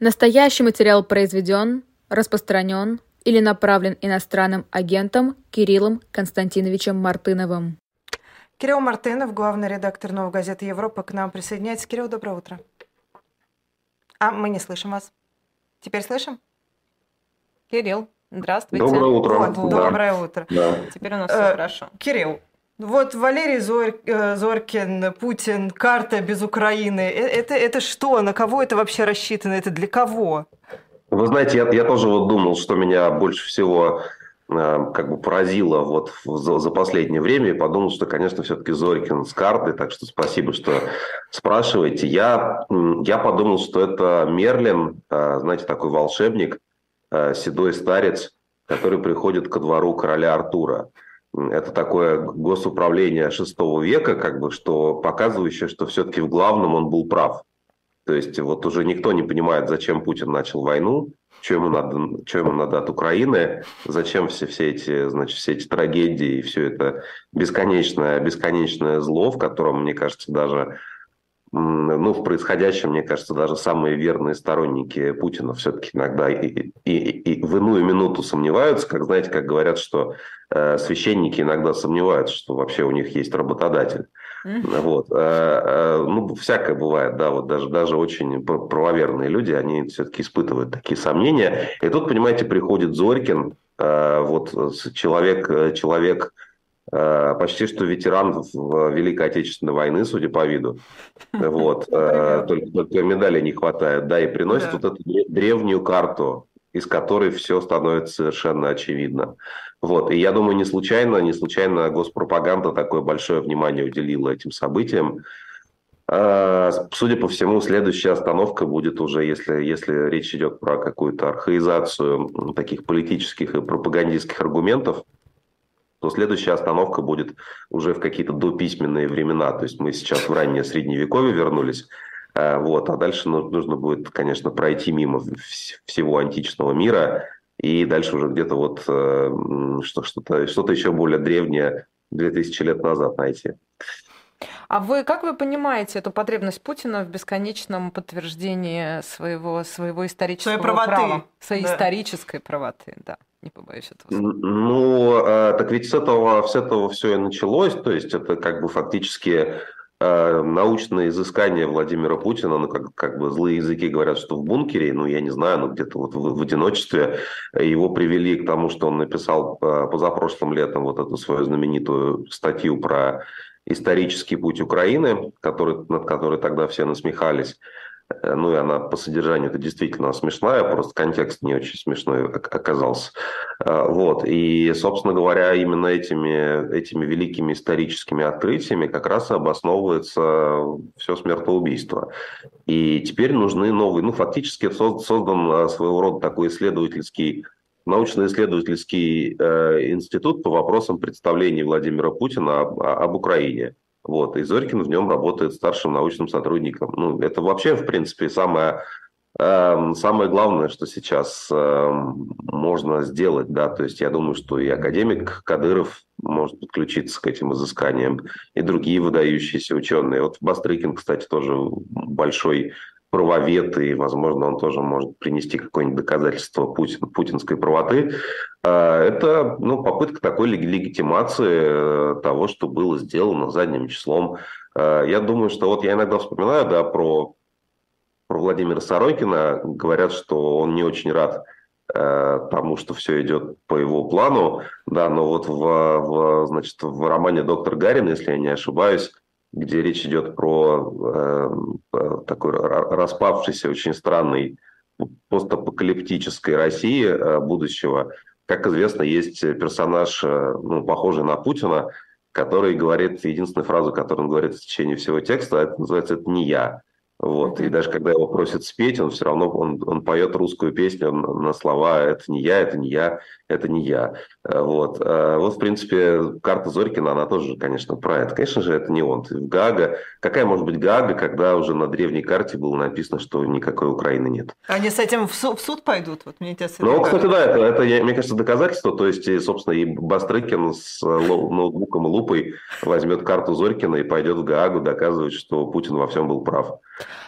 Настоящий материал произведен, распространен или направлен иностранным агентом Кириллом Константиновичем Мартыновым. Кирилл Мартынов, главный редактор «Новой газеты Европа», к нам присоединяется. Кирилл, доброе утро. А, мы не слышим вас. Теперь слышим? Кирилл, здравствуйте. Доброе утро. Вот, Да. Доброе утро. Да. Теперь у нас Э, все хорошо. Кирилл, вот Валерий Зор- э, Зоркин, Путин, карта без Украины. Э, Это, это что? На кого это вообще рассчитано? Это для кого? Вы знаете, я, я тоже вот думал, что меня больше всего э, как бы поразило вот за, последнее время, и подумал, что, конечно, все-таки Зорькин с карты, так что спасибо, что спрашиваете. Я, я подумал, что это Мерлин, знаете, такой волшебник, седой старец, который приходит ко двору короля Артура. Это такое госуправление шестого века, как бы, что показывающее, что все-таки в главном он был прав. То есть вот уже никто не понимает, зачем Путин начал войну, что ему надо, что ему надо от Украины, зачем все, все, эти, значит, все эти трагедии и все это бесконечное, бесконечное зло, в котором, мне кажется, даже ну, в происходящем, мне кажется, даже самые верные сторонники Путина все-таки иногда и, и, и в иную минуту сомневаются, как, знаете, как говорят, что э, священники иногда сомневаются, что вообще у них есть работодатель. Вот. Э, э, Ну, всякое бывает, да, вот даже, даже очень пр- правоверные люди, они все-таки испытывают такие сомнения. И тут, понимаете, приходит Зорькин, э, вот с- человек, э, человек э, почти что ветеран в- Великой Отечественной войны, судя по виду. Вот. Э, Только, только медали не хватает, да, и приносит Да. вот эту дре- древнюю карту, из которой все становится совершенно очевидно. Вот. И я думаю, не случайно, не случайно госпропаганда такое большое внимание уделила этим событиям. А, Судя по всему, следующая остановка будет уже, если, если речь идет про какую-то архаизацию таких политических и пропагандистских аргументов, то следующая остановка будет уже в какие-то дописьменные времена. То есть мы сейчас в раннее средневековье вернулись, а, вот, а дальше ну- нужно будет, конечно, пройти мимо вс- всего античного мира и дальше уже где-то вот э, что-то что еще более древнее 2000 лет назад найти. А вы как вы понимаете эту потребность Путина в бесконечном подтверждении своего своего исторического Своей правоты. права, своей Да. исторической правоты, да, не побоюсь этого Ну, э, так ведь с этого, с этого все и началось. То есть это как бы фактически э, научное изыскание Владимира Путина. Ну, как, как бы злые языки говорят, что в бункере, ну, я не знаю, ну, где-то вот в, в одиночестве его привели к тому, что он написал э, позапрошлым летом вот эту свою знаменитую статью про исторический путь Украины, который, над которой тогда все насмехались. Э, Ну и она по содержанию это действительно смешная, просто контекст не очень смешной ок- оказался. Э, Вот. И, собственно говоря, именно этими, этими великими историческими открытиями как раз и обосновывается все смертоубийство. И теперь нужны новые, ну фактически соз- создан э, своего рода такой исследовательский научно-исследовательский институт по вопросам представления Владимира Путина об, об Украине. Вот, и Зорькин в нем работает старшим научным сотрудником. Ну, это вообще, в принципе, самое, эм, самое главное, что сейчас эм, можно сделать, да, то есть я думаю, что и академик Кадыров может подключиться к этим изысканиям, и другие выдающиеся ученые. Вот Бастрыкин, кстати, тоже большой правовед, и, возможно, он тоже может принести какое-нибудь доказательство Путин, путинской правоты. А, Это ну, попытка такой лег- легитимации э, того, что было сделано задним числом. А, Я думаю, что вот я иногда вспоминаю да, про, про Владимира Сорокина. Говорят, что он не очень рад э, тому, что все идет по его плану. Да, но вот в, в, значит, в романе «Доктор Гарин», если я не ошибаюсь, где речь идет про э, э, такой ра- распавшийся, очень странный постапокалиптической России э, будущего. Как известно, есть персонаж, э, ну, похожий на Путина, который говорит, единственную фразу, которую он говорит в течение всего текста, это называется «это не я». Вот. И даже когда его просят спеть, он все равно он, он поет русскую песню на слова «это не я, это не я, это не я». Э, Вот. Э, вот, в принципе, карта Зорькина, она тоже, конечно, про это. Конечно же, это не он. Гаага... Какая может быть Гаага, когда уже на древней карте было написано, что никакой Украины нет? Они с этим в суд, в суд пойдут? Вот мне интересно. Ну, кстати, да, это, это, я- мне кажется, доказательство. То есть, собственно, и Бастрыкин с э, ноутбуком и лупой возьмет карту Зорькина и пойдет в Гаагу доказывать, что Путин во всем был прав.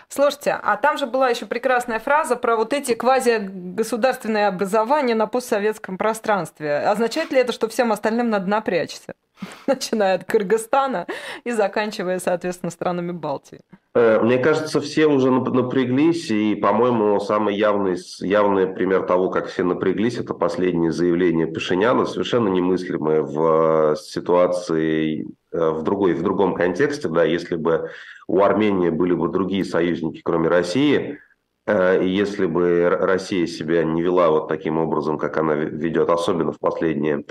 Слушайте, а там же была еще прекрасная фраза про вот эти квази-государственные образования на постсоветском пространстве. Означает ли это, что всем остальным надо напрячься? Начиная от Кыргызстана и заканчивая, соответственно, странами Балтии. Э, мне кажется, все уже напряглись, и, по-моему, самый явный, явный пример того, как все напряглись, это последнее заявление Пашиняна, совершенно немыслимое в э, ситуации, э, в, другой, в другом контексте, да, если бы у Армении были бы другие союзники, кроме России, и если бы Россия себя не вела вот таким образом, как она ведет, особенно в последние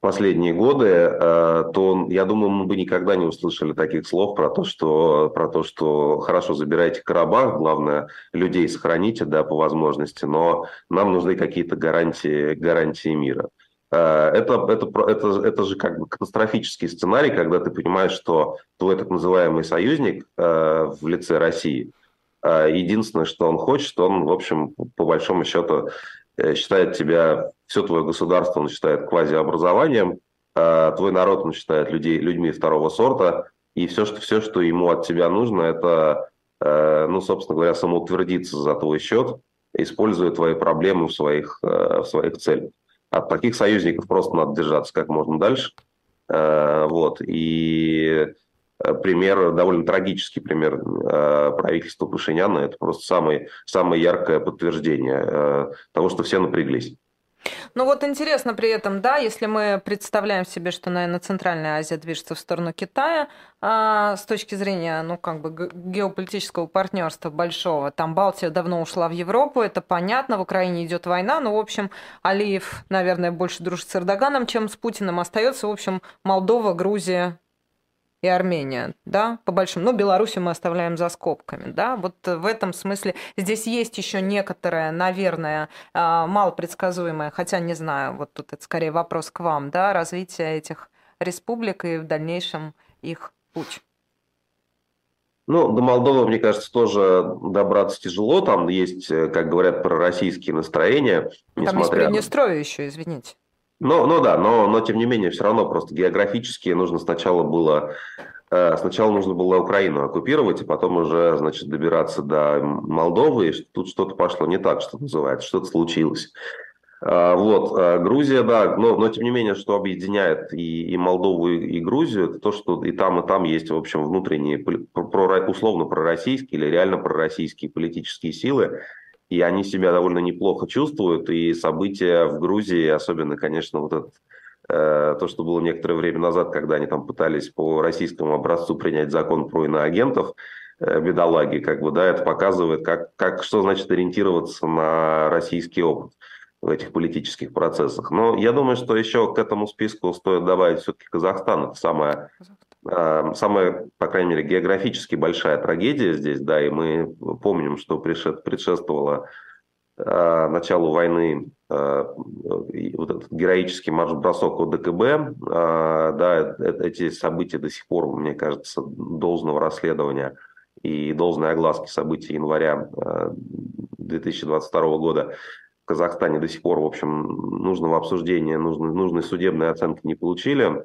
последние годы, э, то я думаю, мы бы никогда не услышали таких слов про то, что, про то, что хорошо забирайте Карабах, главное, людей сохраните, да, по возможности, но нам нужны какие-то гарантии, гарантии мира. Э, это, это, это, это же как бы катастрофический сценарий, когда ты понимаешь, что твой так называемый союзник э, в лице России, единственное, что он хочет, он, в общем, по большому счету считает тебя все твое государство он считает квазиобразованием, твой народ он считает людей, людьми второго сорта, и все, что, все, что ему от тебя нужно, это, э, ну, собственно говоря, самоутвердиться за твой счет, используя твои проблемы в своих, э, в своих целях. От таких союзников просто надо держаться как можно дальше. Э, вот. И пример, довольно трагический пример правительства Пашиняна, это просто самое, самое яркое подтверждение того, что все напряглись. Ну вот интересно при этом, да, если мы представляем себе, что, наверное, Центральная Азия движется в сторону Китая, а, с точки зрения, ну, как бы геополитического партнерства большого, там Балтия давно ушла в Европу, это понятно, в Украине идет война, но, в общем, Алиев, наверное, больше дружит с Эрдоганом, чем с Путиным, остается, в общем, Молдова, Грузия, и Армения, да, по большому. Ну, Белоруссию мы оставляем за скобками, да. Вот в этом смысле здесь есть еще некоторое, наверное, а, малопредсказуемое, хотя не знаю, вот тут это скорее вопрос к вам, да, развитие этих республик и в дальнейшем их путь. Ну, до Молдовы, мне кажется, тоже добраться тяжело. Там есть, э, как говорят, пророссийские настроения. Там есть Приднестровье еще, извините. Ну, ну да, но, но тем не менее, все равно просто географически нужно сначала было э, Сначала нужно было Украину оккупировать, и потом уже, значит, добираться до Молдовы, и тут что-то пошло не так, что называется, что-то случилось. А, вот, а Грузия, да, но, но тем не менее, что объединяет и, и Молдову, и Грузию, это то, что и там, и там есть, в общем, внутренние, условно пророссийские или реально пророссийские политические силы, и они себя довольно неплохо чувствуют, и события в Грузии, особенно, конечно, вот этот э, то, что было некоторое время назад, когда они там пытались по российскому образцу принять закон про иноагентов, э, бедолаги, как бы, да, это показывает, как, как, что значит ориентироваться на российский опыт в этих политических процессах. Но я думаю, что еще к этому списку стоит добавить все-таки Казахстан. Это самая самая, по крайней мере, географически большая трагедия здесь, да, и мы помним, что предшествовало э, началу войны э, вот этот героический марш-бросок ОДКБ, э, да, эти события до сих пор, мне кажется, должного расследования и должной огласки событий января 2022 года в Казахстане до сих пор, в общем, нужного обсуждения, нужной, нужной судебной оценки не получили.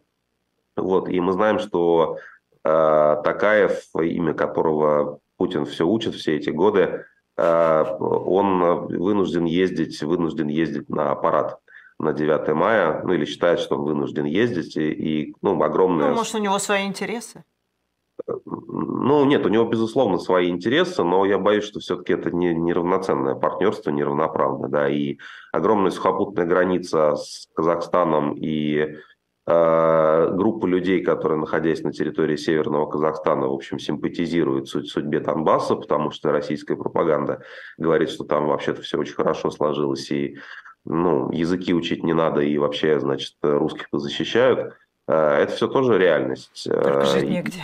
Вот, и мы знаем, что э, Такаев, имя которого Путин все учит все эти годы, э, он вынужден ездить, вынужден ездить на аппарат на 9 мая, ну или считает, что он вынужден ездить, и, и ну, огромное... Ну, может, у него свои интересы? Ну, нет, у него, безусловно, свои интересы, но я боюсь, что все-таки это не, неравноценное партнерство, неравноправное, да, и огромная сухопутная граница с Казахстаном и группа людей, которые, находясь на территории Северного Казахстана, в общем, симпатизируют судьбе Донбасса, потому что российская пропаганда говорит, что там вообще-то все очень хорошо сложилось, и ну, языки учить не надо, и вообще, значит, русских-то защищают. Э, это все тоже реальность. Только жить негде.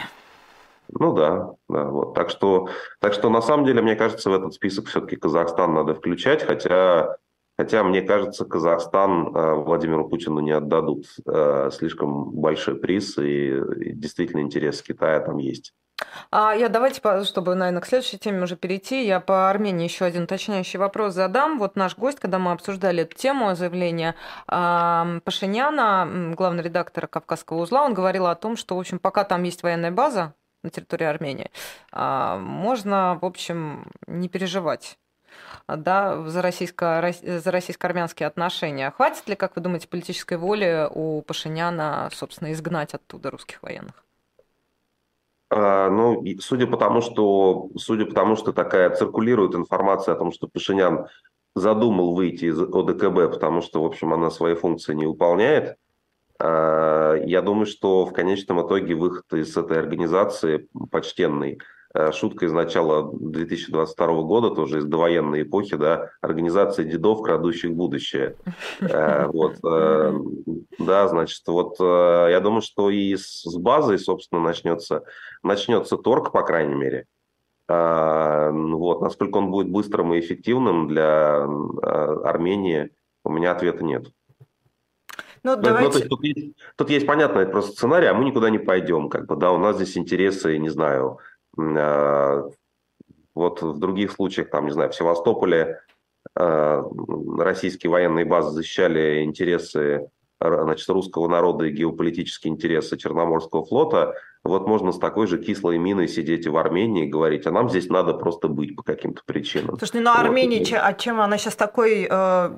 Ну да, да, вот. Так что, так что на самом деле, мне кажется, в этот список все-таки Казахстан надо включать, хотя Хотя, мне кажется, Казахстан э, Владимиру Путину не отдадут э, слишком большой приз, и действительно интерес Китая там есть. А я давайте, чтобы, наверное, к следующей теме уже перейти, я по Армении еще один уточняющий вопрос задам. Вот наш гость, когда мы обсуждали эту тему заявления Пашиняна, главный редактор Кавказского узла, он говорил о том, что, в общем, пока там есть военная база, на территории Армении, а, можно, в общем, не переживать да, за, российско, за российско-армянские отношения. Хватит ли, как вы думаете, политической воли у Пашиняна, собственно, изгнать оттуда русских военных? А, ну, судя по тому, что, судя по тому, что такая циркулирует информация о том, что Пашинян задумал выйти из ОДКБ, потому что, в общем, она свои функции не выполняет, а, я думаю, что в конечном итоге выход из этой организации почтенный – Э, шутка из начала 2022 года, тоже из довоенной эпохи, да, организация дедов, крадущих будущее. Э, вот, э, да, значит, вот я думаю, что и с базой, собственно, начнется, начнется торг, по крайней мере. Вот, насколько он будет быстрым и эффективным для Армении, у меня ответа нет. Ну, давайте... ну, то есть, тут, есть, тут есть понятно, это просто сценарий, а мы никуда не пойдем, как бы, да, у нас здесь интересы, не знаю, вот в других случаях, там, не знаю, в Севастополе а, российские военные базы защищали интересы значит, русского народа и геополитические интересы Черноморского флота, вот можно с такой же кислой миной сидеть в Армении и говорить, а нам здесь надо просто быть по каким-то причинам. Слушай, ну а Армения, вот. а чем она сейчас такой э,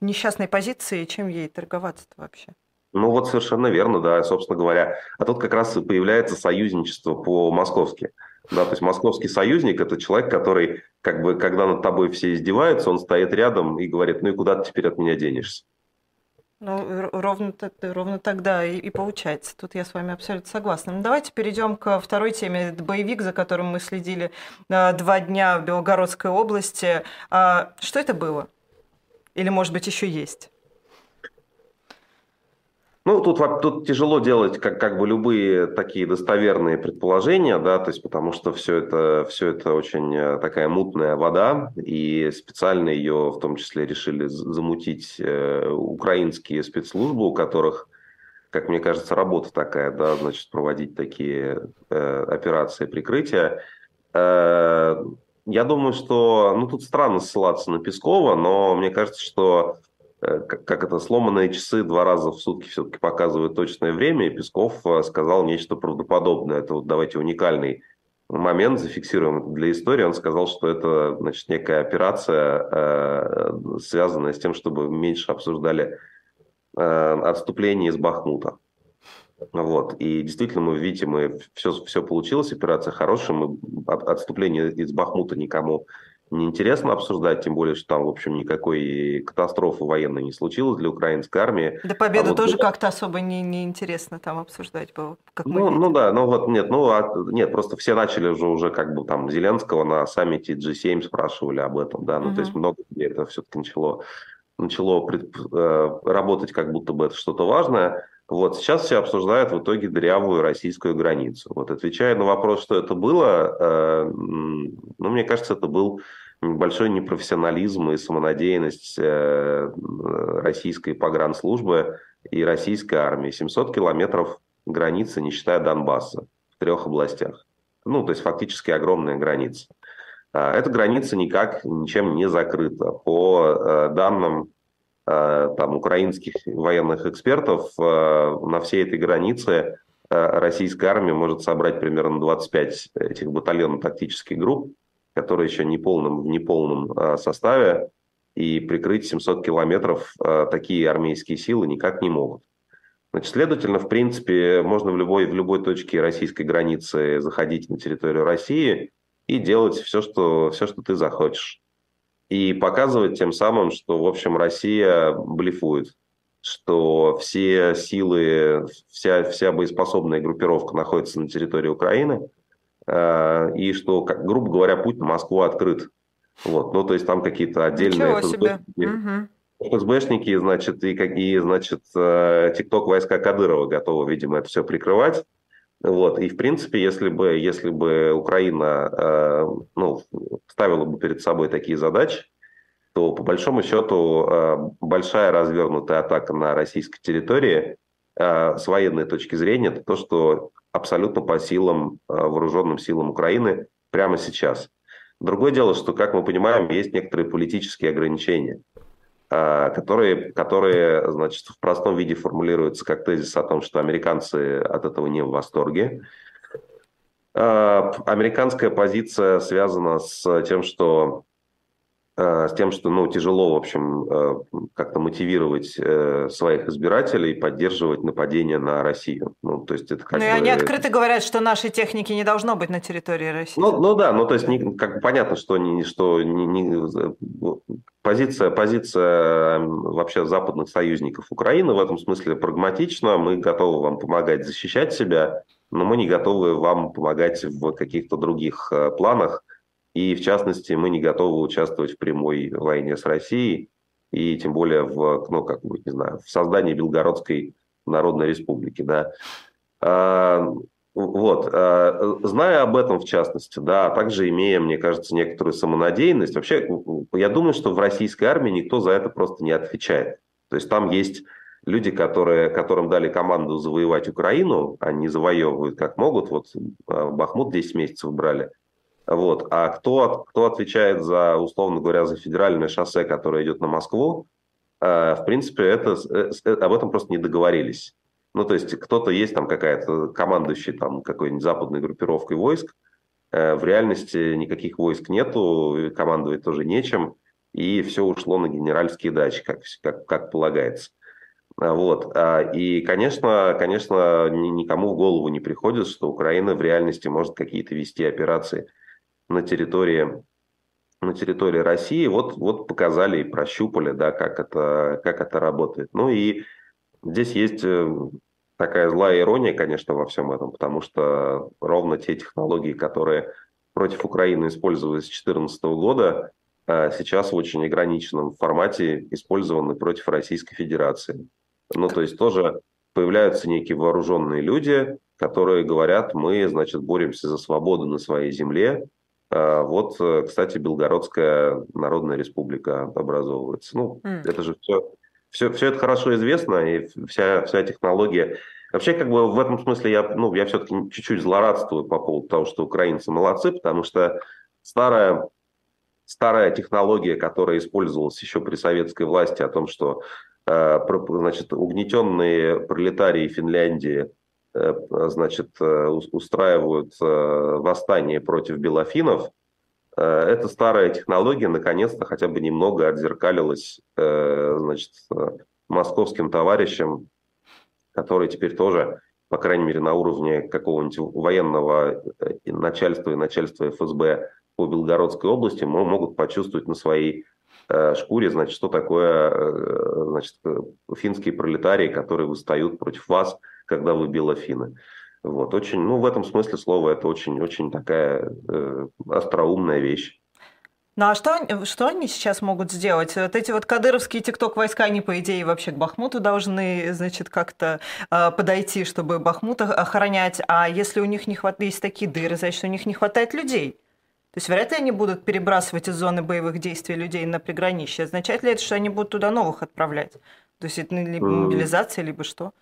несчастной позиции, чем ей торговаться-то вообще? Ну вот совершенно верно, да, собственно говоря. А тут как раз и появляется союзничество по-московски. Да, то есть московский союзник – это человек, который, как бы, когда над тобой все издеваются, он стоит рядом и говорит, ну и куда ты теперь от меня денешься? Ну, ровно, ровно тогда и, и получается. Тут я с вами абсолютно согласна. Ну, давайте перейдем к второй теме. Это боевик, за которым мы следили а, два дня в Белгородской области. А, что это было? Или, может быть, еще есть? Ну, тут, тут тяжело делать как, как бы любые такие достоверные предположения, да, то есть потому что все это, все это очень э, такая мутная вода, и специально ее в том числе решили замутить э, украинские спецслужбы, у которых, как мне кажется, работа такая, да, значит, проводить такие э, операции прикрытия. Я думаю, что, ну, тут странно ссылаться на Пескова, но мне кажется, что как это, сломанные часы два раза в сутки все-таки показывают точное время, и Песков э, сказал нечто правдоподобное. Это вот давайте уникальный момент, зафиксируем для истории. Он сказал, что это значит, некая операция, э, связанная с тем, чтобы меньше обсуждали отступление из Бахмута. Вот. И действительно, мы видите, мы все, все получилось, операция хорошая, мы отступление из Бахмута никому неинтересно обсуждать, тем более, что там, в общем, никакой катастрофы военной не случилось для украинской армии. Да победу а вот... тоже как-то особо не, не интересно там обсуждать было. Как ну, ну да, ну вот нет, ну а, нет, просто все начали уже уже как бы там Зеленского на саммите G7 спрашивали об этом, да, ну угу. то есть много где это все-таки начало, начало пред, э, работать как будто бы это что-то важное. Вот сейчас все обсуждают в итоге дырявую российскую границу. Вот отвечая на вопрос, что это было, э, ну, мне кажется, это был большой непрофессионализм и самонадеянность э, российской погранслужбы и российской армии. 700 километров границы, не считая Донбасса, в трех областях. Ну, то есть фактически огромная граница. А эта граница никак ничем не закрыта. По э, данным там, украинских военных экспертов э, на всей этой границе э, российская армия может собрать примерно 25 этих батальонов тактических групп, которые еще не полном, в неполном составе, и прикрыть 700 километров такие армейские силы никак не могут. Значит, следовательно, в принципе, можно в любой, в любой точке российской границы заходить на территорию России и делать все, что, все, что ты захочешь и показывать тем самым, что, в общем, Россия блефует, что все силы, вся, вся боеспособная группировка находится на территории Украины, э, и что, грубо говоря, путь на Москву открыт. Вот, ну, то есть там какие-то отдельные... ФСБ, ФСБшники, значит, и, и значит, э, ТикТок войска Кадырова готовы, видимо, это все прикрывать. Вот. И, в принципе, если бы, если бы Украина э, ну, ставила бы перед собой такие задачи, то, по большому счету, э, большая развернутая атака на российской территории э, с военной точки зрения, это то, что абсолютно по силам, э, вооруженным силам Украины прямо сейчас. Другое дело, что, как мы понимаем, есть некоторые политические ограничения – которые, которые значит, в простом виде формулируются как тезис о том, что американцы от этого не в восторге. Американская позиция связана с тем, что Э, с тем, что ну, тяжело, в общем, э, как-то мотивировать э, своих избирателей поддерживать нападение на Россию. Ну, то есть это как ну, бы... и они открыто говорят, что нашей техники не должно быть на территории России. Ну, ну да, ну то есть не, как понятно, что, не, что не, не, позиция, позиция вообще западных союзников Украины в этом смысле прагматична. Мы готовы вам помогать защищать себя, но мы не готовы вам помогать в каких-то других планах и, в частности, мы не готовы участвовать в прямой войне с Россией, и тем более в, ну, как бы, не знаю, в создании Белгородской Народной Республики, да. А, вот, а, зная об этом в частности, да, а также имея, мне кажется, некоторую самонадеянность, вообще, я думаю, что в российской армии никто за это просто не отвечает. То есть там есть люди, которые, которым дали команду завоевать Украину, они завоевывают как могут, вот а, Бахмут 10 месяцев брали – вот. А кто, кто отвечает за, условно говоря, за федеральное шоссе, которое идет на Москву, э, в принципе, это, э, э, об этом просто не договорились. Ну, то есть кто-то есть там какая-то командующий там какой-нибудь западной группировкой войск, в реальности никаких войск нету, командовать тоже нечем, и все ушло на генеральские дачи, как, как, как полагается. Вот. А, и, конечно, конечно, никому в голову не приходит, что Украина в реальности может какие-то вести операции на территории на территории России, вот, вот показали и прощупали, да, как это, как это работает. Ну и здесь есть э, такая злая ирония, конечно, во всем этом, потому что ровно те технологии, которые против Украины использовались с 2014 года, э, сейчас в очень ограниченном формате использованы против Российской Федерации. Ну, то есть тоже появляются некие вооруженные люди, которые говорят, мы, значит, боремся за свободу на своей земле, вот, э, кстати, Белгородская Народная Республика образовывается. Ну, mm. это же все, все, все это хорошо известно, и вся, вся технология. Вообще, как бы в этом смысле я, ну, я все-таки чуть-чуть злорадствую по поводу того, что украинцы молодцы, потому что старая, старая технология, которая использовалась еще при советской власти, о том, что э, значит, угнетенные пролетарии Финляндии значит, э, устраивают э, восстание против белофинов, эта старая технология наконец-то хотя бы немного отзеркалилась значит, московским товарищам, которые теперь тоже, по крайней мере, на уровне какого-нибудь военного начальства и начальства ФСБ по Белгородской области могут почувствовать на своей шкуре, значит, что такое значит, финские пролетарии, которые восстают против вас – когда вы белофины. Вот, очень, ну, в этом смысле слова это очень-очень такая э, остроумная вещь. Ну а что, что они сейчас могут сделать? Вот эти вот кадыровские тикток-войска, они, по идее, вообще к Бахмуту должны, значит, как-то э, подойти, чтобы Бахмут охранять. А если у них не хватает, есть такие дыры, значит, у них не хватает людей. То есть вряд ли они будут перебрасывать из зоны боевых действий людей на приграничье. Означает ли это, что они будут туда новых отправлять? То есть это либо мобилизация, либо что?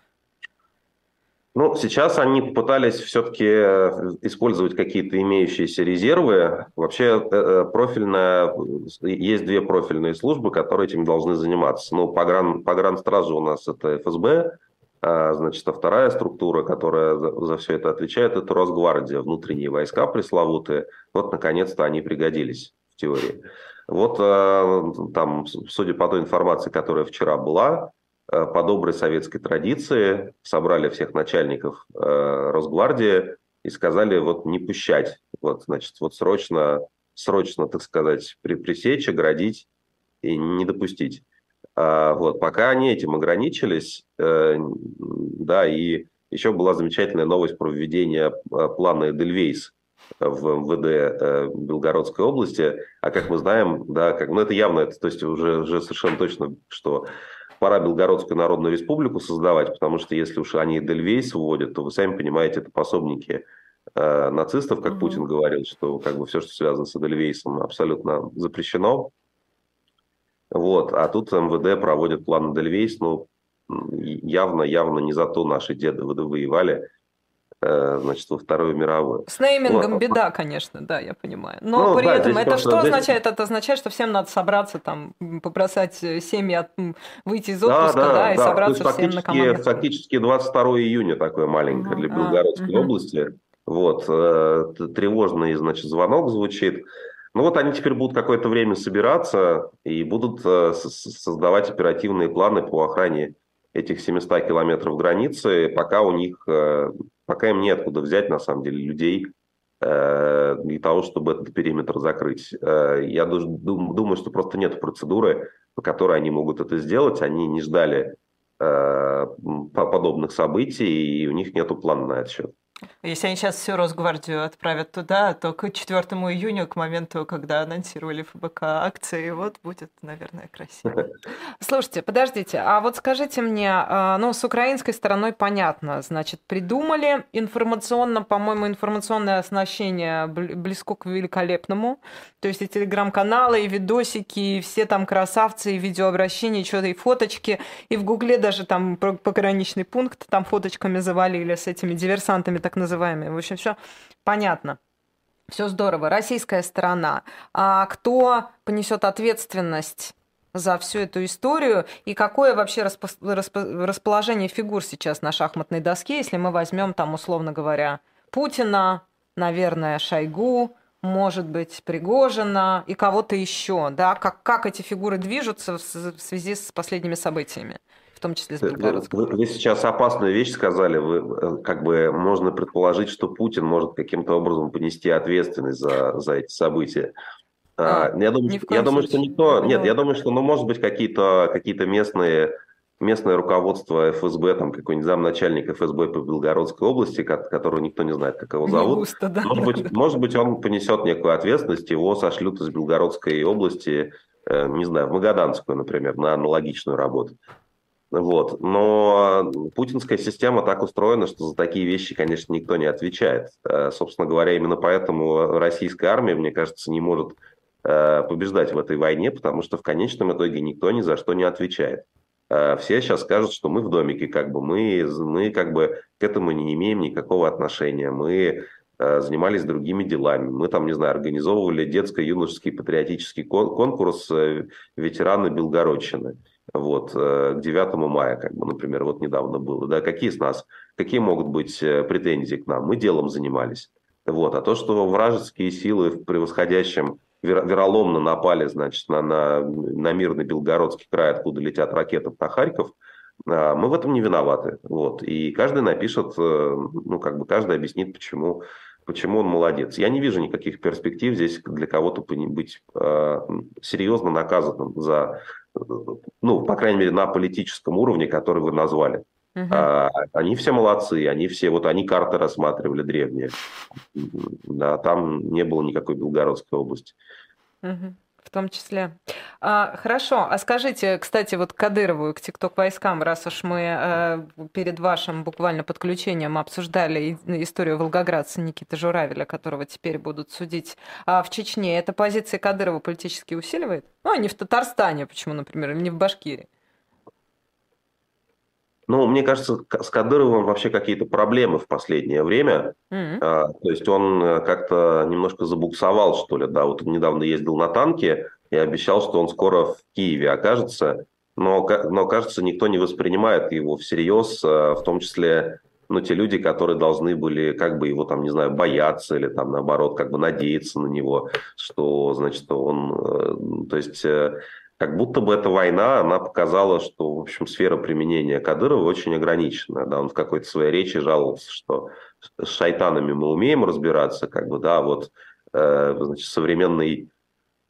Ну, сейчас они попытались все-таки э, использовать какие-то имеющиеся резервы. Вообще э, э, профильная, есть две профильные службы, которые этим должны заниматься. Ну, погран, погранстражи у нас это ФСБ, а, значит, а вторая структура, которая за, за все это отвечает, это Росгвардия, внутренние войска пресловутые. Вот, наконец-то, они пригодились в теории. Вот там, судя по той информации, которая вчера была, по доброй советской традиции собрали всех начальников э, Росгвардии и сказали вот не пущать, вот, значит, вот срочно, срочно, так сказать, при, пресечь, оградить и не допустить. А, вот, пока они этим ограничились, э, да, и еще была замечательная новость про введение плана Эдельвейс в МВД Белгородской области, а как мы знаем, да, как, ну это явно, это, то есть уже, уже совершенно точно, что пора Белгородскую Народную Республику создавать, потому что если уж они Дельвейс вводят, то вы сами понимаете, это пособники э, нацистов, как угу. Путин говорил, что как бы все, что связано с Эдельвейсом, абсолютно запрещено. Вот, а тут МВД проводит план Эдельвейс, ну, явно, явно не за то наши деды воевали, значит, во Вторую мировую. С неймингом вот. беда, конечно, да, я понимаю. Но ну, при да, этом это просто, что означает? Это означает, что всем надо собраться, там, попросать семьи от... выйти из отпуска, да, да, да и да. собраться всем на команду. Фактически 22 июня такое маленькое для Белгородской а, области. Вот, тревожный, значит, звонок звучит. Ну вот они теперь будут какое-то время собираться и будут создавать оперативные планы по охране этих 700 километров границы, пока у них, пока им неоткуда взять, на самом деле, людей Э, для того, чтобы этот периметр закрыть. Э, я думаю, что просто нет процедуры, по которой они могут это сделать. Они не ждали э, подобных событий, и у них нет плана на этот счет. Если они сейчас всю Росгвардию отправят туда, то к 4 июня, к моменту, когда анонсировали ФБК акции, вот будет, наверное, красиво. Слушайте, подождите, а вот скажите мне, а, ну, с украинской стороной понятно, значит, придумали информационно, по-моему, информационное оснащение близко к великолепному, то есть и телеграм-каналы, и видосики, и все там красавцы, и видеообращения, что-то, и фоточки, и в Гугле даже там пограничный пункт, там фоточками завалили с этими диверсантами так называемые. В общем, все понятно. Все здорово. Российская сторона. А кто понесет ответственность за всю эту историю и какое вообще расположение фигур сейчас на шахматной доске, если мы возьмем там, условно говоря, Путина, наверное, Шойгу, может быть, Пригожина и кого-то еще, да, как, как эти фигуры движутся в связи с последними событиями? Том числе с Белгородском. Вы, вы сейчас опасную вещь сказали. Вы, э, как бы можно предположить, что Путин может каким-то образом понести ответственность за, за эти события. А, а я думаю, я думаю, что никто... Нет, я думаю, что, ну, может быть, какие-то какие местные местное руководство ФСБ, там какой-нибудь замначальник ФСБ по Белгородской области, которого никто не знает, как его зовут. густо, да. может, быть, может быть, он понесет некую ответственность, его сошлют из Белгородской области, э, не знаю, в Магаданскую, например, на аналогичную работу. Вот. Но путинская система так устроена, что за такие вещи, конечно, никто не отвечает. Э, собственно говоря, именно поэтому российская армия, мне кажется, не может э, побеждать в этой войне, потому что в конечном итоге никто ни за что не отвечает. Э, все сейчас скажут, что мы в домике, как бы мы, мы как бы к этому не имеем никакого отношения. Мы занимались другими делами. Мы там, не знаю, организовывали детско-юношеский патриотический конкурс ветераны Белгородчины вот, э, к 9 мая, как бы, например, вот недавно было, да, какие с нас, какие могут быть э, претензии к нам? Мы делом занимались. Вот, а то, что вражеские силы в превосходящем вероломно напали, значит, на, на, на мирный Белгородский край, откуда летят ракеты на Харьков, а, мы в этом не виноваты. Вот. И каждый напишет, э, ну, как бы каждый объяснит, почему, почему он молодец. Я не вижу никаких перспектив здесь для кого-то быть э, серьезно наказанным за ну, по крайней мере, на политическом уровне, который вы назвали. Угу. А, они все молодцы, они все, вот они карты рассматривали древние. Да, там не было никакой Белгородской области. Угу в том числе. А, хорошо, а скажите, кстати, вот Кадырову к ТикТок-войскам, раз уж мы э, перед вашим буквально подключением обсуждали историю волгоградца Никиты Журавеля, которого теперь будут судить а в Чечне, эта позиция Кадырова политически усиливает? Ну, а не в Татарстане, почему, например, или не в Башкирии? Ну, мне кажется, с Кадыровым вообще какие-то проблемы в последнее время. Mm-hmm. А, то есть он э, как-то немножко забуксовал, что ли, да. Вот он недавно ездил на танке и обещал, что он скоро в Киеве окажется. Но, но кажется, никто не воспринимает его всерьез, э, в том числе ну, те люди, которые должны были как бы его там, не знаю, бояться или там наоборот как бы надеяться на него, что, значит, он, э, то есть как будто бы эта война, она показала, что, в общем, сфера применения Кадырова очень ограничена. Да, он в какой-то своей речи жаловался, что с шайтанами мы умеем разбираться, как бы, да, вот, э, значит, современный,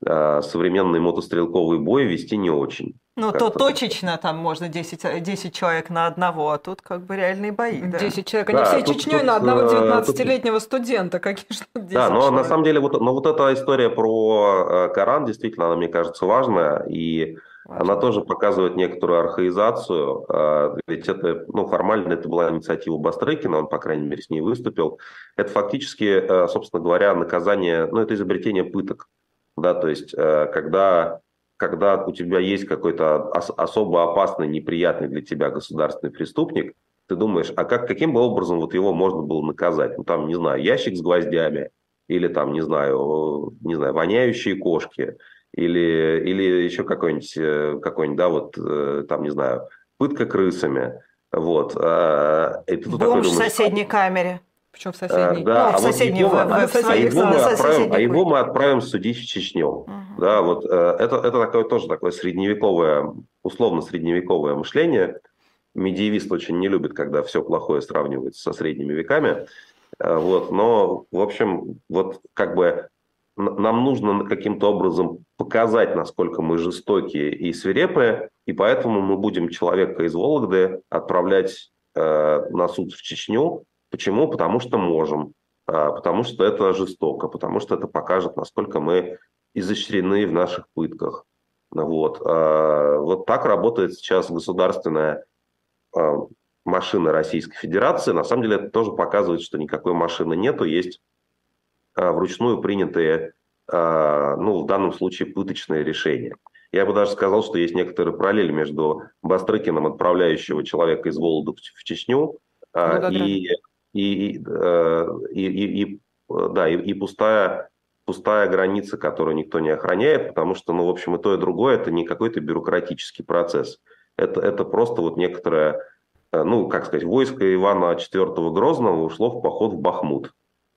современный мотострелковый бой вести не очень. Ну, то точечно там можно 10, 10 человек на одного, а тут как бы реальные бои. Да. 10 человек, они да, всей тут, Чечней тут, на одного 19-летнего э, тут... студента, какие же 10 Да, но человек. на самом деле вот, но вот эта история про э, Коран, действительно, она, мне кажется, важная, и Важно. она тоже показывает некоторую архаизацию, э, ведь это, ну, формально это была инициатива Бастрыкина, он, по крайней мере, с ней выступил. Это фактически, собственно говоря, наказание, ну, это изобретение пыток, да, то есть когда когда у тебя есть какой-то ос- особо опасный, неприятный для тебя государственный преступник, ты думаешь, а как, каким бы образом вот его можно было наказать? Ну, там, не знаю, ящик с гвоздями, или там, не знаю, не знаю, воняющие кошки, или, или еще какой-нибудь, э, какой-нибудь, да, вот, э, там, не знаю, пытка крысами. Вот. А, и ты Бомж такой думаешь, в соседней камере. Причем в соседней. А, да, ну, в а вот соседней, его, в- в- а в своих его мы отправим, а его мы отправим судить в Чечню. Мгм. Да, вот э, это, это такое тоже такое средневековое, условно средневековое мышление. Медиевист очень не любит, когда все плохое сравнивается со средними веками. Э, Вот, но, в общем, вот как бы нам нужно каким-то образом показать, насколько мы жестокие и свирепые, и поэтому мы будем человека из Вологды отправлять э, на суд в Чечню. Почему? Потому что можем, А, потому что это жестоко, потому что это покажет, насколько мы изощрены в наших пытках. Вот, А, вот так работает сейчас государственная а, машина Российской Федерации. На самом деле это тоже показывает, что никакой машины нету, есть вручную принятые, ну, в данном случае, пыточные решения. Я бы даже сказал, что есть некоторые параллели между Бастрыкиным, отправляющего человека из Вологды в Чечню, а, Волгоград. и, и, и, э, и, и- и, э, да, и, и пустая, пустая граница, которую никто не охраняет, потому что, ну, в общем, и то, и другое – это не какой-то бюрократический процесс. Это, это просто вот некоторое, э, ну, как сказать, войско Ивана IV Грозного ушло в поход в Бахмут.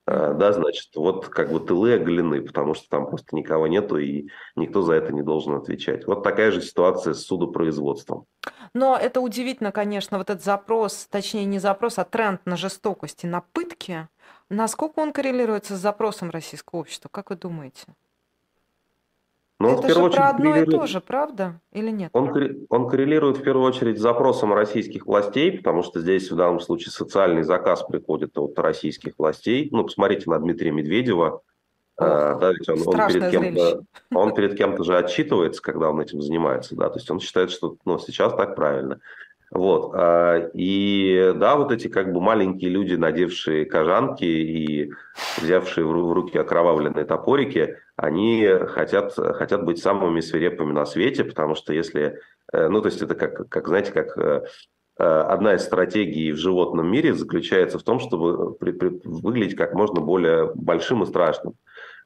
Э, Да, значит, вот как бы тылы оголены, потому что там просто никого нету, и никто за это не должен отвечать. Вот такая же ситуация с судопроизводством. Но это удивительно, конечно, вот этот запрос, точнее не запрос, а тренд на жестокость и на пытки. Насколько он коррелируется с запросом российского общества? Как вы думаете? Но в это же первую про очередь одно и коррелирует- то же, правда? Или нет? Он, он коррелирует в первую очередь с запросом российских властей, потому что здесь в данном случае социальный заказ приходит от российских властей. Ну, посмотрите на Дмитрия Медведева. А, да, ведь он, он перед кем-то, он перед кем-то же отчитывается, когда он этим занимается, да, то есть он считает, что ну, сейчас так правильно. Вот. а, И да, вот эти как бы маленькие люди, надевшие кожанки и взявшие в в руки окровавленные топорики, они хотят, хотят быть самыми свирепыми на свете, потому что если, э, ну, то есть это как, как знаете, как э, э, одна из стратегий в животном мире заключается в том, чтобы при- при- выглядеть как можно более большим и страшным.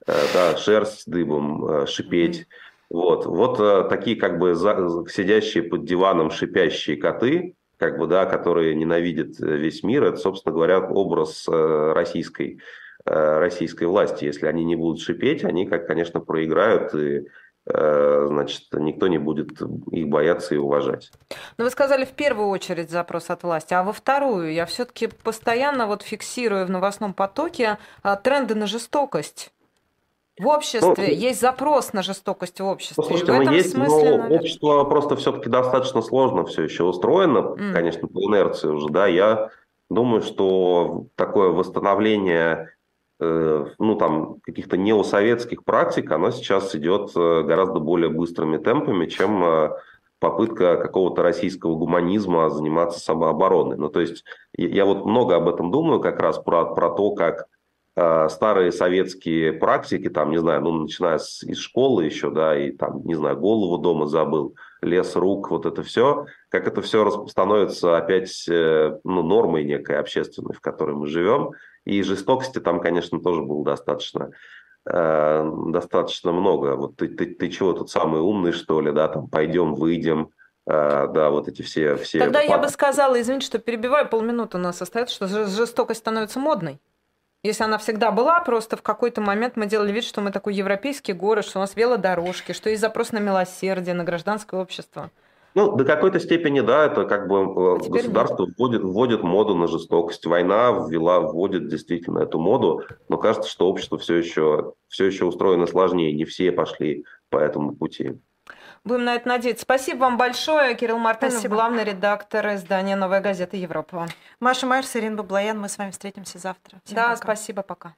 Да, шерсть дыбом, э, шипеть. Вот, вот такие как бы за- сидящие под диваном шипящие коты, как бы, да, которые ненавидят весь мир, это, собственно говоря, образ российской, российской власти. Если они не будут шипеть, они, как, конечно, проиграют, и, э, значит, никто не будет их бояться и уважать. Но вы сказали в первую очередь запрос от власти, а во вторую я все-таки постоянно вот фиксирую в новостном потоке а, тренды на жестокость. В обществе Ну, есть запрос на жестокость в обществе. Ну, И слушайте, в ну, этом есть, смысле, но наверное, общество просто все-таки достаточно сложно все еще устроено, М. конечно, по инерции уже, да, я думаю, что такое восстановление э, ну, там, каких-то неосоветских практик, оно сейчас идет э, гораздо более быстрыми темпами, чем э, попытка какого-то российского гуманизма заниматься самообороной. Ну, то есть я, вот много об этом думаю как раз про, про то, как э, старые советские практики, там, не знаю, ну, начиная с, из школы еще, да, и там, не знаю, голову дома забыл, лес рук, вот это все, как это все становится опять, э, ну, нормой некой общественной, в которой мы живем, и жестокости там, конечно, тоже было достаточно, э, достаточно много. Вот ты, ты, ты чего тут самый умный, что ли, да, там, пойдем, выйдем, э, да, вот эти все... все Тогда я бы сказала, извините, что перебиваю, полминуты у нас остается, что жест- жестокость становится модной. Если она всегда была, просто в какой-то момент мы делали вид, что мы такой европейский город, что у нас велодорожки, что есть запрос на милосердие, на гражданское общество. Ну, до какой-то степени, да, это как бы э, А государство вводит, вводит моду на жестокость. Война ввела, вводит действительно эту моду, но кажется, что общество все еще, все еще устроено сложнее, не все пошли по этому пути. Будем на это надеяться. Спасибо вам большое. Кирилл Мартынов, Спасибо. главный редактор издания «Новая газета Европа». Маша Майерс, Ирина Баблоян. Мы с вами встретимся завтра. Всем да, пока. спасибо, пока.